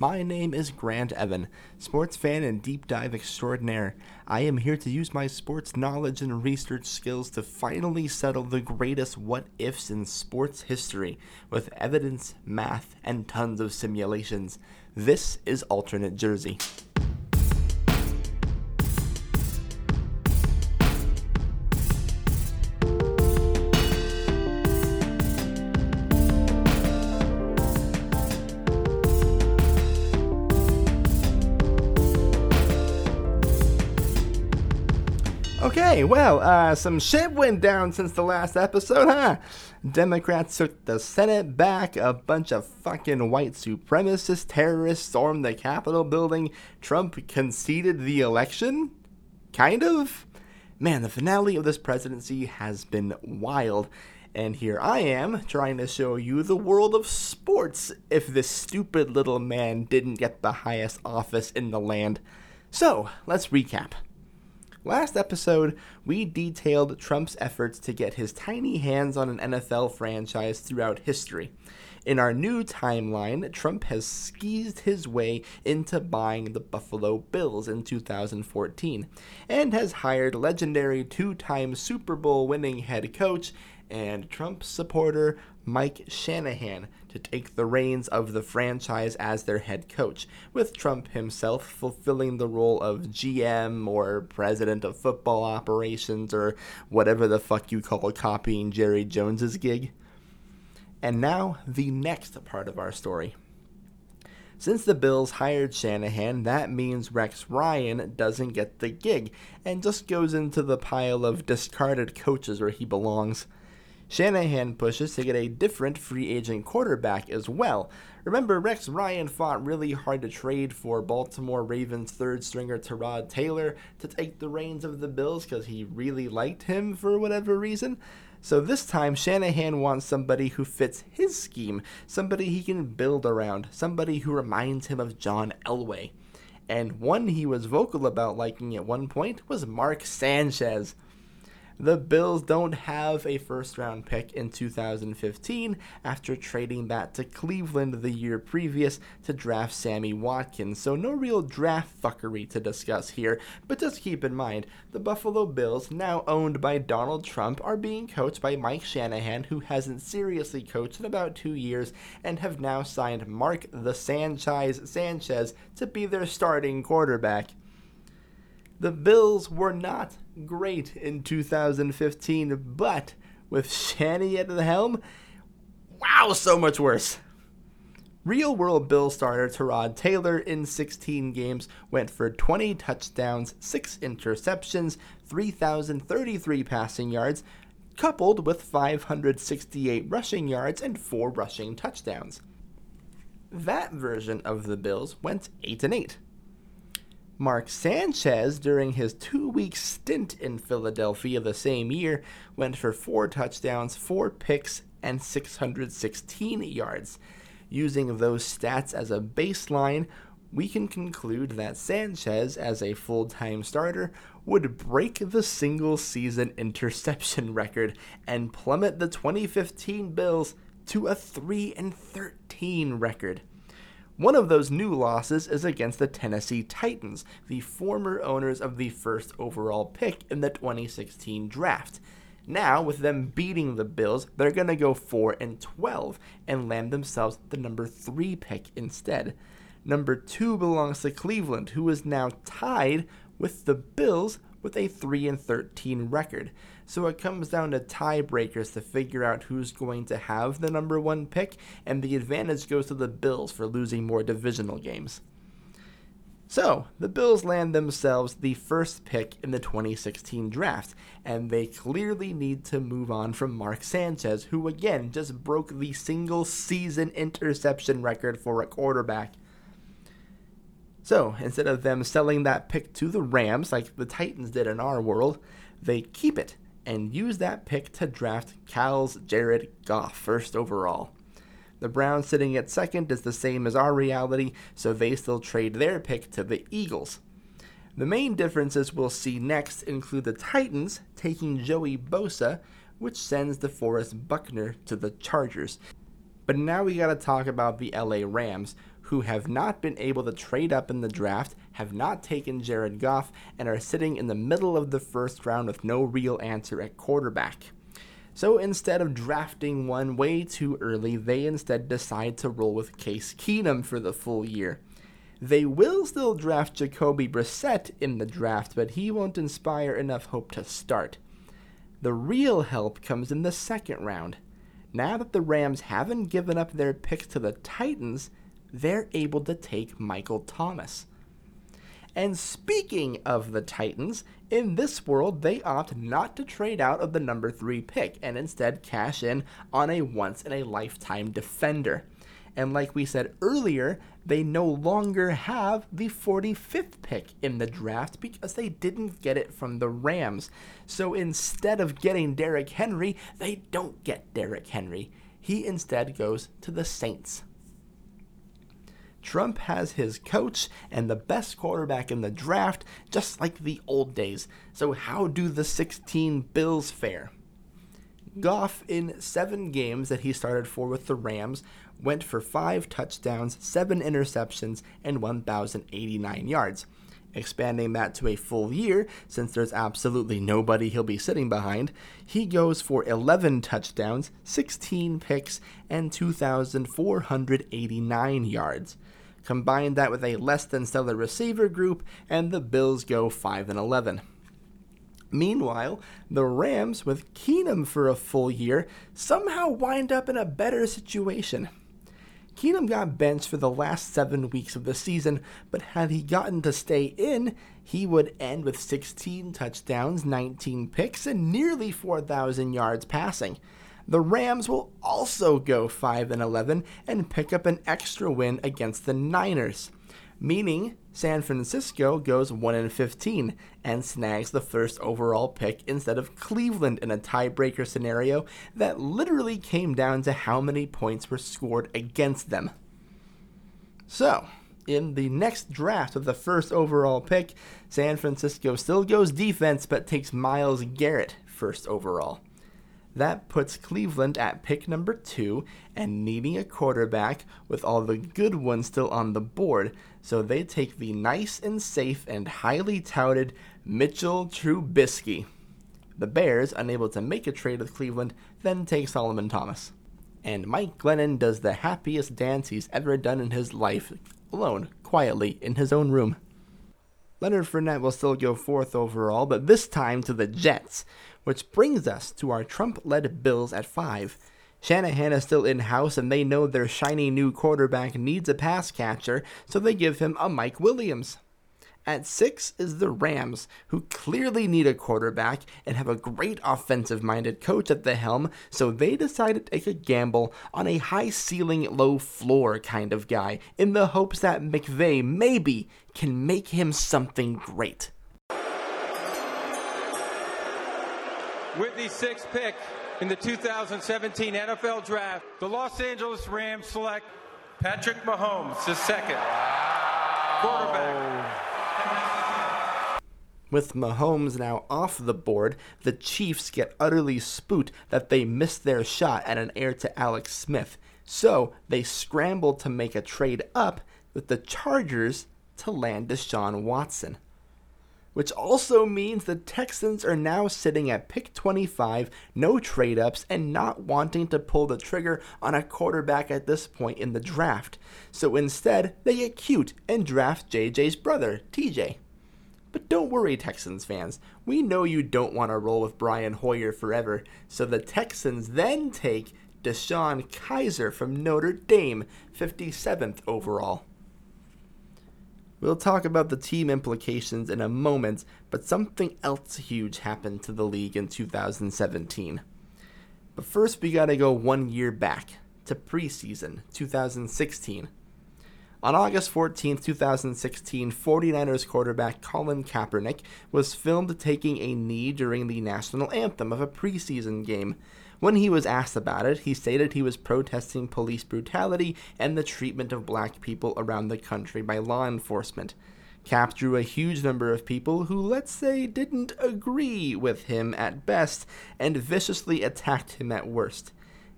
My name is Grant Evan, sports fan and deep dive extraordinaire. I am here to use my sports knowledge and research skills to finally settle the greatest what ifs in sports history with evidence, math, and tons of simulations. This is Alternate Jersey. Well, uh, some shit went down since the last episode, huh? Democrats took the Senate back, a bunch of fucking white supremacist terrorists stormed the Capitol building, Trump conceded the election? Kind of? Man, the finale of this presidency has been wild. And here I am, trying to show you the world of sports if this stupid little man didn't get the highest office in the land. So, let's recap. Last episode, we detailed Trump's efforts to get his tiny hands on an NFL franchise throughout history. In our new timeline, Trump has squeezed his way into buying the Buffalo Bills in 2014 and has hired legendary two time Super Bowl winning head coach and Trump supporter Mike Shanahan to take the reins of the franchise as their head coach, with Trump himself fulfilling the role of GM or president of football operations or whatever the fuck you call copying Jerry Jones's gig. And now, the next part of our story. Since the Bills hired Shanahan, that means Rex Ryan doesn't get the gig and just goes into the pile of discarded coaches where he belongs. Shanahan pushes to get a different free agent quarterback as well. Remember, Rex Ryan fought really hard to trade for Baltimore Ravens third stringer Tyrod Taylor to take the reins of the Bills because he really liked him for whatever reason. So this time, Shanahan wants somebody who fits his scheme, somebody he can build around, somebody who reminds him of John Elway. And one he was vocal about liking at one point was Mark Sanchez. The Bills don't have a first round pick in 2015 after trading that to Cleveland the year previous to draft Sammy Watkins, so no real draft fuckery to discuss here. But just keep in mind, the Buffalo Bills, now owned by Donald Trump, are being coached by Mike Shanahan, who hasn't seriously coached in about two years, and have now signed Mark the Sanchize Sanchez to be their starting quarterback. The Bills were not great in 2015, but with Shanny at the helm, wow, so much worse. Real world Bill starter Tyrod Taylor in 16 games went for 20 touchdowns, 6 interceptions, 3,033 passing yards, coupled with 568 rushing yards and 4 rushing touchdowns. That version of the Bills went 8 and 8. Mark Sanchez, during his two week stint in Philadelphia the same year, went for four touchdowns, four picks, and 616 yards. Using those stats as a baseline, we can conclude that Sanchez, as a full time starter, would break the single season interception record and plummet the 2015 Bills to a 3 13 record. One of those new losses is against the Tennessee Titans, the former owners of the first overall pick in the 2016 draft. Now, with them beating the Bills, they're going to go 4 and 12 and land themselves the number 3 pick instead. Number 2 belongs to Cleveland, who is now tied with the Bills with a 3 and 13 record. So it comes down to tiebreakers to figure out who's going to have the number 1 pick and the advantage goes to the Bills for losing more divisional games. So, the Bills land themselves the first pick in the 2016 draft, and they clearly need to move on from Mark Sanchez, who again just broke the single season interception record for a quarterback. So instead of them selling that pick to the Rams like the Titans did in our world, they keep it and use that pick to draft Cal's Jared Goff first overall. The Browns sitting at second is the same as our reality, so they still trade their pick to the Eagles. The main differences we'll see next include the Titans taking Joey Bosa, which sends DeForest Buckner to the Chargers. But now we gotta talk about the LA Rams, who have not been able to trade up in the draft, have not taken Jared Goff, and are sitting in the middle of the first round with no real answer at quarterback. So instead of drafting one way too early, they instead decide to roll with Case Keenum for the full year. They will still draft Jacoby Brissett in the draft, but he won't inspire enough hope to start. The real help comes in the second round. Now that the Rams haven't given up their picks to the Titans, they're able to take Michael Thomas. And speaking of the Titans, in this world, they opt not to trade out of the number three pick and instead cash in on a once in a lifetime defender. And like we said earlier, they no longer have the 45th pick in the draft because they didn't get it from the Rams. So instead of getting Derrick Henry, they don't get Derrick Henry. He instead goes to the Saints. Trump has his coach and the best quarterback in the draft, just like the old days. So, how do the 16 Bills fare? Goff, in seven games that he started for with the Rams, went for five touchdowns, seven interceptions, and 1,089 yards. Expanding that to a full year, since there's absolutely nobody he'll be sitting behind, he goes for 11 touchdowns, 16 picks, and 2,489 yards. Combine that with a less than stellar receiver group, and the Bills go 5 and 11. Meanwhile, the Rams, with Keenum for a full year, somehow wind up in a better situation. Keenum got benched for the last seven weeks of the season, but had he gotten to stay in, he would end with 16 touchdowns, 19 picks, and nearly 4,000 yards passing. The Rams will also go 5 and 11 and pick up an extra win against the Niners, meaning San Francisco goes 1 and 15 and snags the first overall pick instead of Cleveland in a tiebreaker scenario that literally came down to how many points were scored against them. So, in the next draft of the first overall pick, San Francisco still goes defense but takes Myles Garrett first overall. That puts Cleveland at pick number two and needing a quarterback with all the good ones still on the board, so they take the nice and safe and highly touted Mitchell Trubisky. The Bears, unable to make a trade with Cleveland, then take Solomon Thomas. And Mike Glennon does the happiest dance he's ever done in his life, alone, quietly, in his own room. Leonard Fournette will still go fourth overall, but this time to the Jets, which brings us to our Trump led Bills at 5. Shanahan is still in house and they know their shiny new quarterback needs a pass catcher, so they give him a Mike Williams. At 6 is the Rams, who clearly need a quarterback and have a great offensive minded coach at the helm, so they decided to take a gamble on a high ceiling, low floor kind of guy in the hopes that McVay maybe can make him something great. With the sixth pick in the 2017 NFL Draft, the Los Angeles Rams select Patrick Mahomes, the second quarterback. With Mahomes now off the board, the Chiefs get utterly spooked that they missed their shot at an heir to Alex Smith. So they scramble to make a trade up with the Chargers to land Deshaun Watson which also means the Texans are now sitting at pick 25, no trade ups, and not wanting to pull the trigger on a quarterback at this point in the draft. So instead, they get cute and draft JJ's brother, TJ. But don't worry, Texans fans. We know you don't want to roll with Brian Hoyer forever, so the Texans then take DeShone Kizer from Notre Dame, 57th overall. We'll talk about the team implications in a moment, but something else huge happened to the league in 2017. But first, we gotta go one year back to preseason 2016. On August 14, 2016, 49ers quarterback Colin Kaepernick was filmed taking a knee during the national anthem of a preseason game. When he was asked about it, he stated he was protesting police brutality and the treatment of black people around the country by law enforcement. Kap drew a huge number of people who, let's say, didn't agree with him at best and viciously attacked him at worst,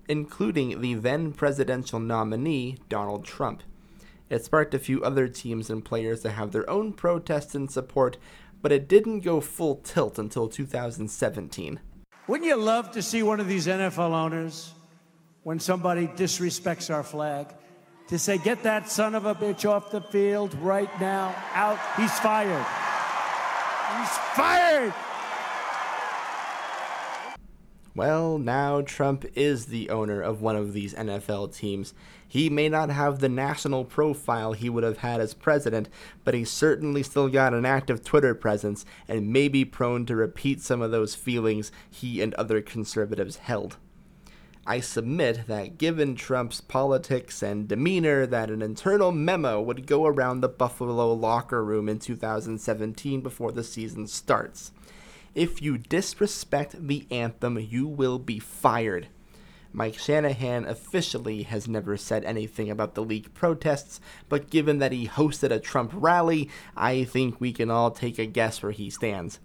including the then presidential nominee, Donald Trump. It sparked a few other teams and players to have their own protests and support, but it didn't go full tilt until 2017. Wouldn't you love to see one of these NFL owners, when somebody disrespects our flag, to say, get that son of a bitch off the field right now, out, he's fired. He's fired! Well, now Trump is the owner of one of these NFL teams. He may not have the national profile he would have had as president, but he's certainly still got an active Twitter presence and may be prone to repeat some of those feelings he and other conservatives held. I submit that given Trump's politics and demeanor that an internal memo would go around the Buffalo locker room in 2017 before the season starts. If you disrespect the anthem, you will be fired. Mike Shanahan officially has never said anything about the league protests, but given that he hosted a Trump rally, I think we can all take a guess where he stands.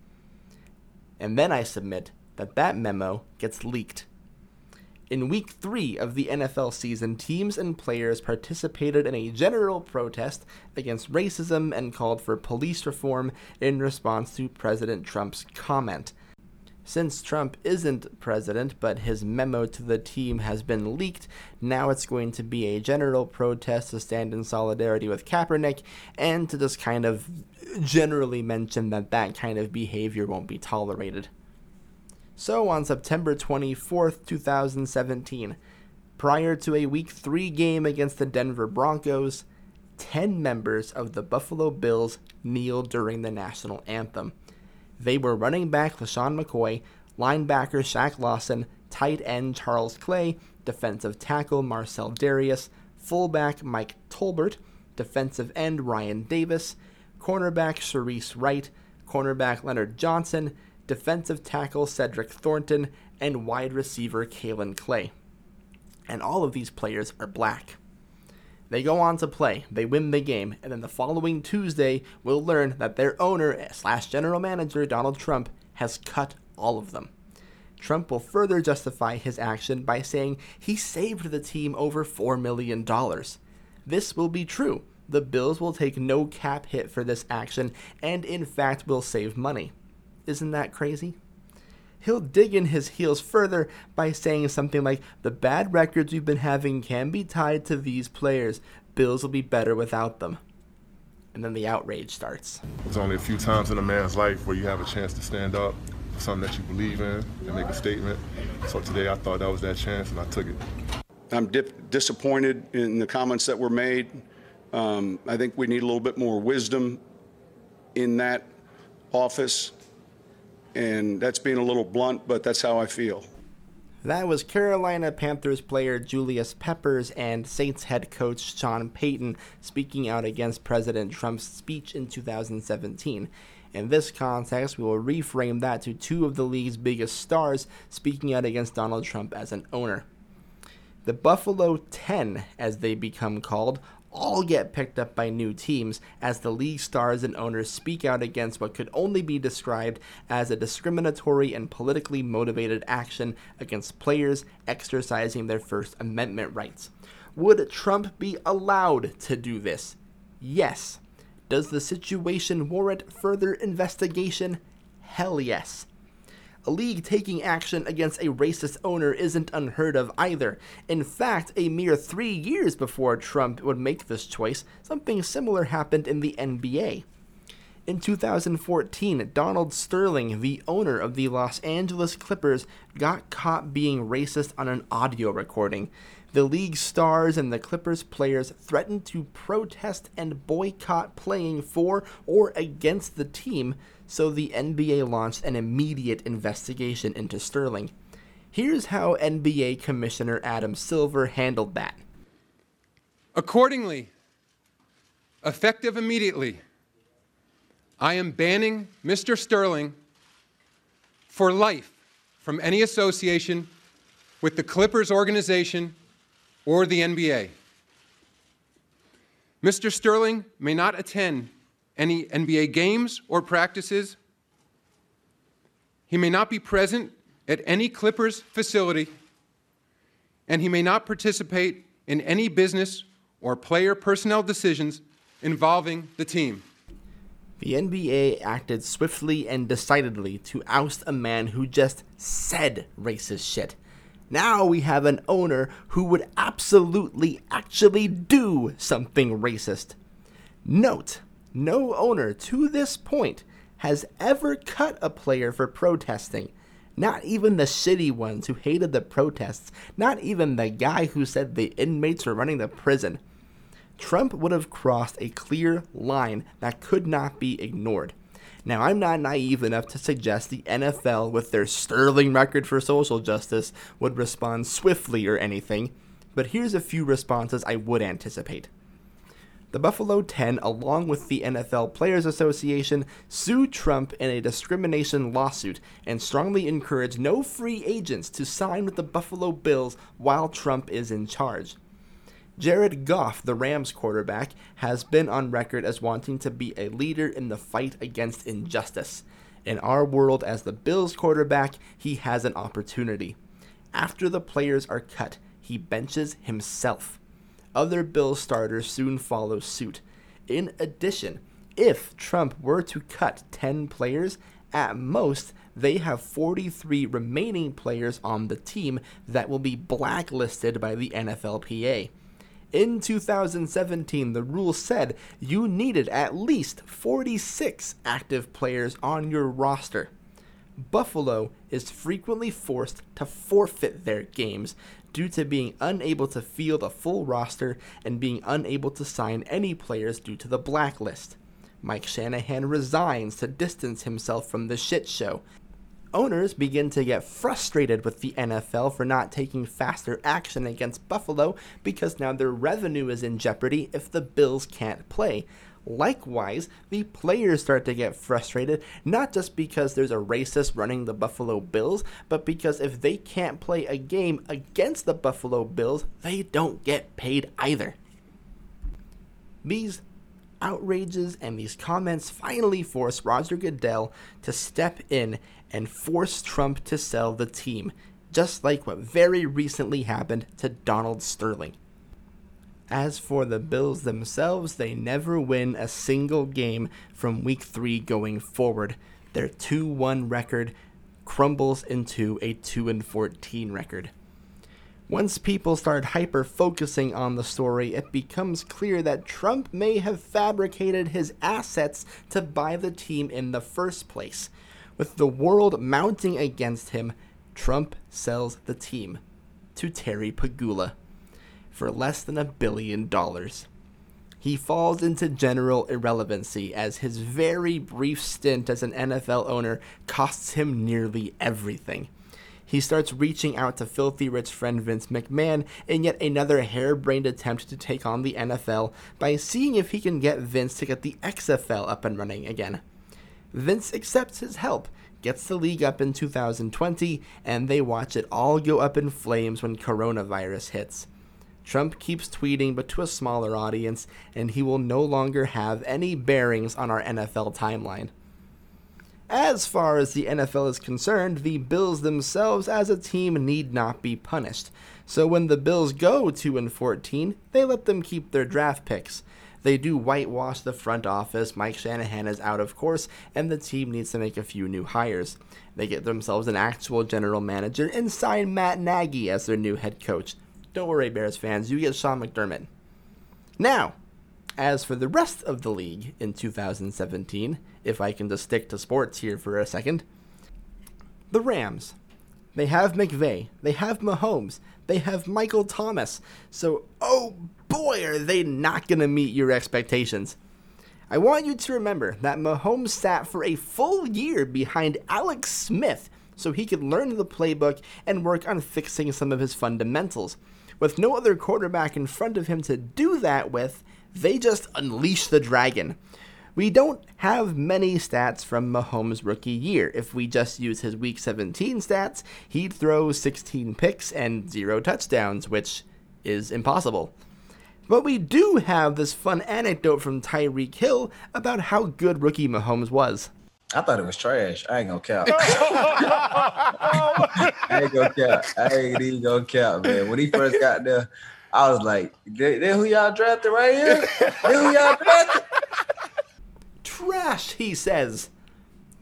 And then I submit that that memo gets leaked. In week three of the NFL season, teams and players participated in a general protest against racism and called for police reform in response to President Trump's comment. Since Trump isn't president, but his memo to the team has been leaked, now it's going to be a general protest to stand in solidarity with Kaepernick and to just kind of generally mention that that kind of behavior won't be tolerated. So, on September 24th, 2017, prior to a Week 3 game against the Denver Broncos, 10 members of the Buffalo Bills kneeled during the national anthem. They were running back LeSean McCoy, linebacker Shaq Lawson, tight end Charles Clay, defensive tackle Marcel Dareus, fullback Mike Tolbert, defensive end Ryan Davis, cornerback Shareece Wright, cornerback Leonard Johnson, defensive tackle Cedric Thornton, and wide receiver Kaelin Clay. And all of these players are black. They go on to play, they win the game, and then the following Tuesday, we'll learn that their owner slash general manager, Donald Trump, has cut all of them. Trump will further justify his action by saying he saved the team over $4 million. This will be true. The Bills will take no cap hit for this action and, in fact, will save money. Isn't that crazy? He'll dig in his heels further by saying something like, The bad records we've been having can be tied to these players. Bills will be better without them. And then the outrage starts. There's only a few times in a man's life where you have a chance to stand up for something that you believe in and make a statement. So today I thought that was that chance and I took it. I'm dip- disappointed in the comments that were made. Um, I think we need a little bit more wisdom in that office and that's being a little blunt, but that's how I feel. That was Carolina Panthers player Julius Peppers and Saints head coach Sean Payton speaking out against President Trump's speech in 2017. In this context, we will reframe that to two of the league's biggest stars speaking out against Donald Trump as an owner. The Buffalo 10, as they become called, all get picked up by new teams as the league stars and owners speak out against what could only be described as a discriminatory and politically motivated action against players exercising their First Amendment rights. Would Trump be allowed to do this? Yes. Does the situation warrant further investigation? Hell yes. A league taking action against a racist owner isn't unheard of either. In fact, a mere three years before Trump would make this choice, something similar happened in the NBA. In 2014, Donald Sterling, the owner of the Los Angeles Clippers, got caught being racist on an audio recording. The league stars and the Clippers players threatened to protest and boycott playing for or against the team, so the NBA launched an immediate investigation into Sterling. Here's how NBA Commissioner Adam Silver handled that. Accordingly, effective immediately, I am banning Mr. Sterling for life from any association with the Clippers organization or the NBA. Mr. Sterling may not attend any NBA games or practices. He may not be present at any Clippers facility, and he may not participate in any business or player personnel decisions involving the team. The NBA acted swiftly and decidedly to oust a man who just said racist shit. Now we have an owner who would absolutely actually do something racist. Note, no owner to this point has ever cut a player for protesting. Not even the shitty ones who hated the protests, not even the guy who said the inmates were running the prison. Trump would have crossed a clear line that could not be ignored. Now, I'm not naive enough to suggest the NFL, with their sterling record for social justice, would respond swiftly or anything, but here's a few responses I would anticipate. The Buffalo 10, along with the NFL Players Association, sued Trump in a discrimination lawsuit and strongly encouraged no free agents to sign with the Buffalo Bills while Trump is in charge. Jared Goff, the Rams quarterback, has been on record as wanting to be a leader in the fight against injustice. In our world, as the Bills quarterback, he has an opportunity. After the players are cut, he benches himself. Other Bills starters soon follow suit. In addition, if Trump were to cut 10 players, at most, they have 43 remaining players on the team that will be blacklisted by the NFLPA. In 2017, the rule said you needed at least 46 active players on your roster. Buffalo is frequently forced to forfeit their games due to being unable to field a full roster and being unable to sign any players due to the blacklist. Mike Shanahan resigns to distance himself from the shit show, Owners begin to get frustrated with the NFL for not taking faster action against Buffalo because now their revenue is in jeopardy if the Bills can't play. Likewise, the players start to get frustrated, not just because there's a racist running the Buffalo Bills, but because if they can't play a game against the Buffalo Bills, they don't get paid either. These outrages and these comments finally force Roger Goodell to step in and force Trump to sell the team, just like what very recently happened to Donald Sterling. As for the Bills themselves, they never win a single game from week 3 going forward. Their 2-1 record crumbles into a 2 14 record. Once people start hyper focusing on the story, it becomes clear that Trump may have fabricated his assets to buy the team in the first place. With the world mounting against him, Trump sells the team to Terry Pegula for less than a billion dollars. He falls into general irrelevancy as his very brief stint as an NFL owner costs him nearly everything. He starts reaching out to filthy rich friend Vince McMahon in yet another harebrained attempt to take on the NFL by seeing if he can get Vince to get the XFL up and running again. Vince accepts his help, gets the league up in 2020, and they watch it all go up in flames when coronavirus hits. Trump keeps tweeting, but to a smaller audience, and he will no longer have any bearings on our NFL timeline. As far as the NFL is concerned, the Bills themselves as a team need not be punished. So when the Bills go 2 and 14, they let them keep their draft picks. They do whitewash the front office. Mike Shanahan is out, of course, and the team needs to make a few new hires. They get themselves an actual general manager and sign Matt Nagy as their new head coach. Don't worry, Bears fans, you get Sean McDermott. Now, as for the rest of the league in 2017, if I can just stick to sports here for a second, the Rams. They have McVay. They have Mahomes. They have Michael Thomas. So, oh boy, are they not going to meet your expectations. I want you to remember that Mahomes sat for a full year behind Alex Smith so he could learn the playbook and work on fixing some of his fundamentals. With no other quarterback in front of him to do that with, they just unleash the dragon. We don't have many stats from Mahomes' rookie year. If we just use his week 17 stats, he'd throw 16 picks and zero touchdowns, which is impossible. But we do have this fun anecdote from Tyreek Hill about how good rookie Mahomes was. I thought it was trash. I ain't gonna count. I ain't gonna count. I ain't even gonna count, man. When he first got there, I was like, they, they who y'all drafted right here? they who y'all drafted? Trash, he says.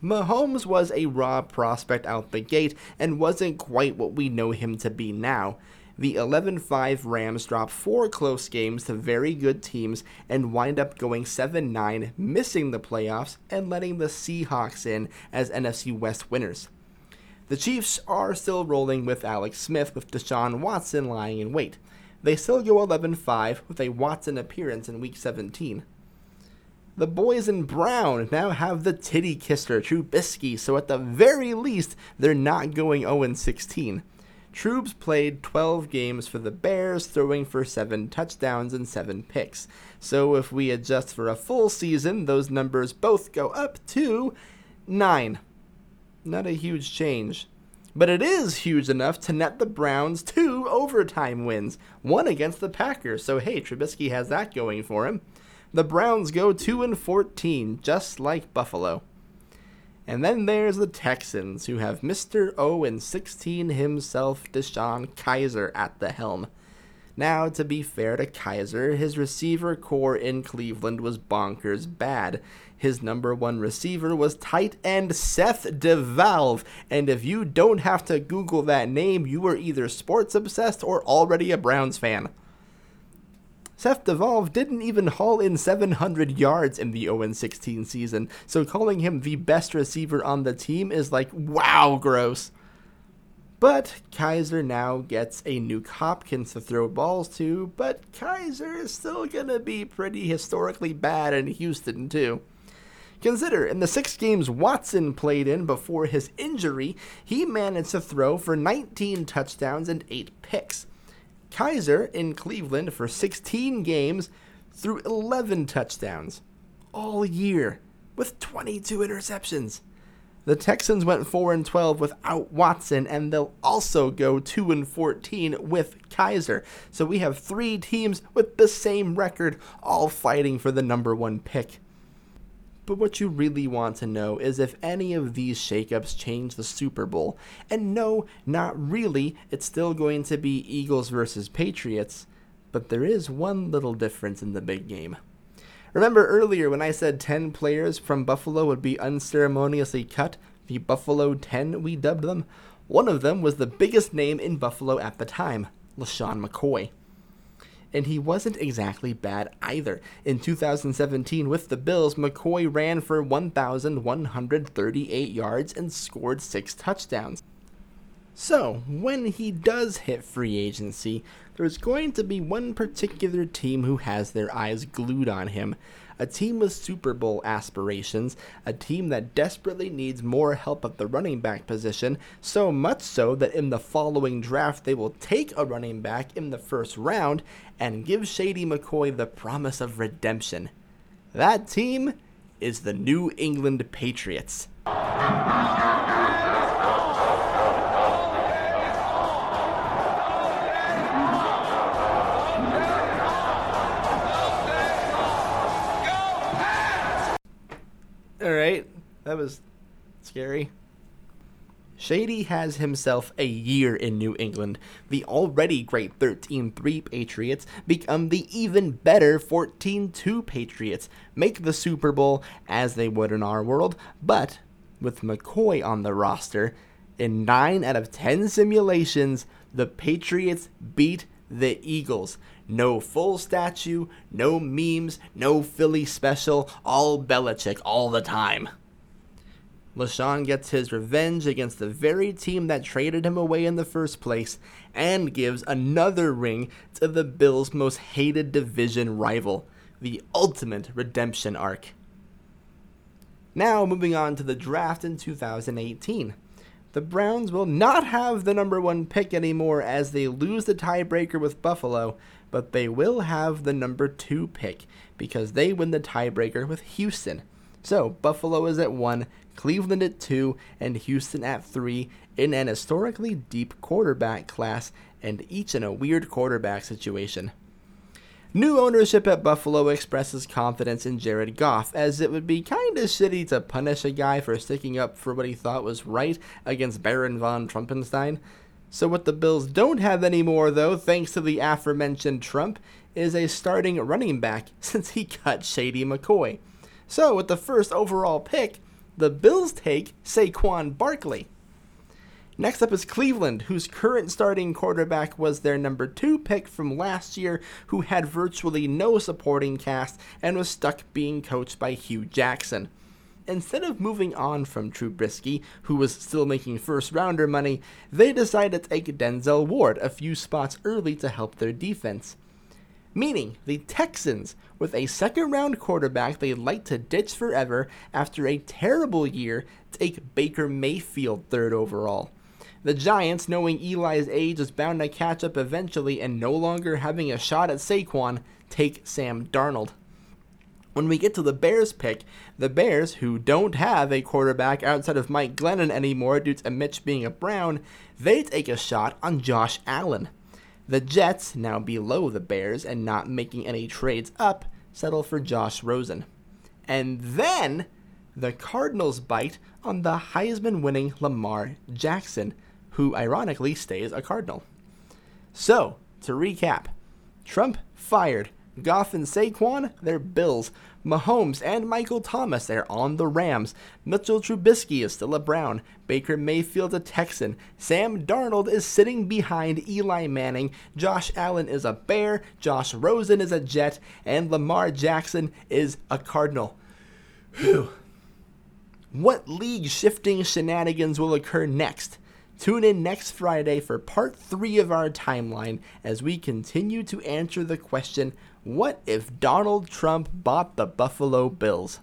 Mahomes was a raw prospect out the gate and wasn't quite what we know him to be now. The 11 5 Rams drop four close games to very good teams and wind up going 7 9, missing the playoffs and letting the Seahawks in as NFC West winners. The Chiefs are still rolling with Alex Smith with Deshaun Watson lying in wait. They still go 11 5 with a Watson appearance in Week 17. The boys in brown now have the titty kisser Trubisky, so at the very least, they're not going 0 16. Troops played 12 games for the Bears, throwing for 7 touchdowns and 7 picks. So if we adjust for a full season, those numbers both go up to 9. Not a huge change. But it is huge enough to net the Browns two overtime wins, one against the Packers. So hey, Trubisky has that going for him. The Browns go 2 and 14, just like Buffalo. And then there's the Texans, who have Mr. 0 and 16 himself, DeShone Kizer, at the helm. Now, to be fair to Kaiser, his receiver corps in Cleveland was bonkers bad. His number one receiver was tight end Seth DeValve, and if you don't have to Google that name, you are either sports obsessed or already a Browns fan. Seth DeValve didn't even haul in 700 yards in the 0 16 season, so calling him the best receiver on the team is like, wow, gross. But Kizer now gets a new Hopkins to throw balls to, but Kizer is still gonna be pretty historically bad in Houston, too. Consider, in the six games Watson played in before his injury, he managed to throw for 19 touchdowns and 8 picks. Kizer in Cleveland for 16 games threw 11 touchdowns all year with 22 interceptions. The Texans went 4 and 12 without Watson and they'll also go 2 and 14 with Kizer. So we have 3 teams with the same record all fighting for the number 1 pick. But what you really want to know is if any of these shakeups change the Super Bowl. And no, not really. It's still going to be Eagles versus Patriots. But there is one little difference in the big game. Remember earlier when I said 10 players from Buffalo would be unceremoniously cut? The Buffalo 10, we dubbed them? One of them was the biggest name in Buffalo at the time, LeSean McCoy and he wasn't exactly bad either. In 2017, with the Bills, McCoy ran for 1,138 yards and scored six touchdowns. So, when he does hit free agency, there's going to be one particular team who has their eyes glued on him a team with Super Bowl aspirations, a team that desperately needs more help at the running back position, so much so that in the following draft they will take a running back in the first round and give Shady McCoy the promise of redemption. That team is the New England Patriots. That was scary. Shady has himself a year in New England. The already great 13 3 Patriots become the even better 14 2 Patriots, make the Super Bowl as they would in our world, but with McCoy on the roster, in 9 out of 10 simulations, the Patriots beat the Eagles. No Foles statue, no memes, no Philly special, all Belichick all the time. LeSean gets his revenge against the very team that traded him away in the first place and gives another ring to the Bills' most hated division rival, the ultimate redemption arc. Now, moving on to the draft in 2018. The Browns will not have the number one pick anymore as they lose the tiebreaker with Buffalo, but they will have the number two pick because they win the tiebreaker with Houston. So, Buffalo is at one, Cleveland at 2, and Houston at 3 in an historically deep quarterback class, and each in a weird quarterback situation. New ownership at Buffalo expresses confidence in Jared Goff, as it would be kinda shitty to punish a guy for sticking up for what he thought was right against Baron von Trumpenstein. So, what the Bills don't have anymore, though, thanks to the aforementioned Trump, is a starting running back since he cut Shady McCoy. So, with the first overall pick, the Bills take Saquon Barkley. Next up is Cleveland, whose current starting quarterback was their number two pick from last year, who had virtually no supporting cast and was stuck being coached by Hue Jackson. Instead of moving on from Trubisky, who was still making first rounder money, they decided to take Denzel Ward a few spots early to help their defense. Meaning, the Texans, with a second round quarterback they'd like to ditch forever after a terrible year, take Baker Mayfield third overall. The Giants, knowing Eli's age is bound to catch up eventually and no longer having a shot at Saquon, take Sam Darnold. When we get to the Bears pick, the Bears, who don't have a quarterback outside of Mike Glennon anymore due to Mitch being a Brown, they take a shot on Josh Allen. The Jets, now below the Bears and not making any trades up, settle for Josh Rosen. And then the Cardinals bite on the Heisman winning Lamar Jackson, who ironically stays a Cardinal. So, to recap Trump fired. Goff and Saquon, they're Bills. Mahomes and Michael Thomas, they're on the Rams. Mitchell Trubisky is still a Brown. Baker Mayfield a Texan. Sam Darnold is sitting behind Eli Manning. Josh Allen is a Bear. Josh Rosen is a Jet. And Lamar Jackson is a Cardinal. Whew. What league shifting shenanigans will occur next? Tune in next Friday for part three of our timeline as we continue to answer the question what if Donald Trump bought the Buffalo Bills?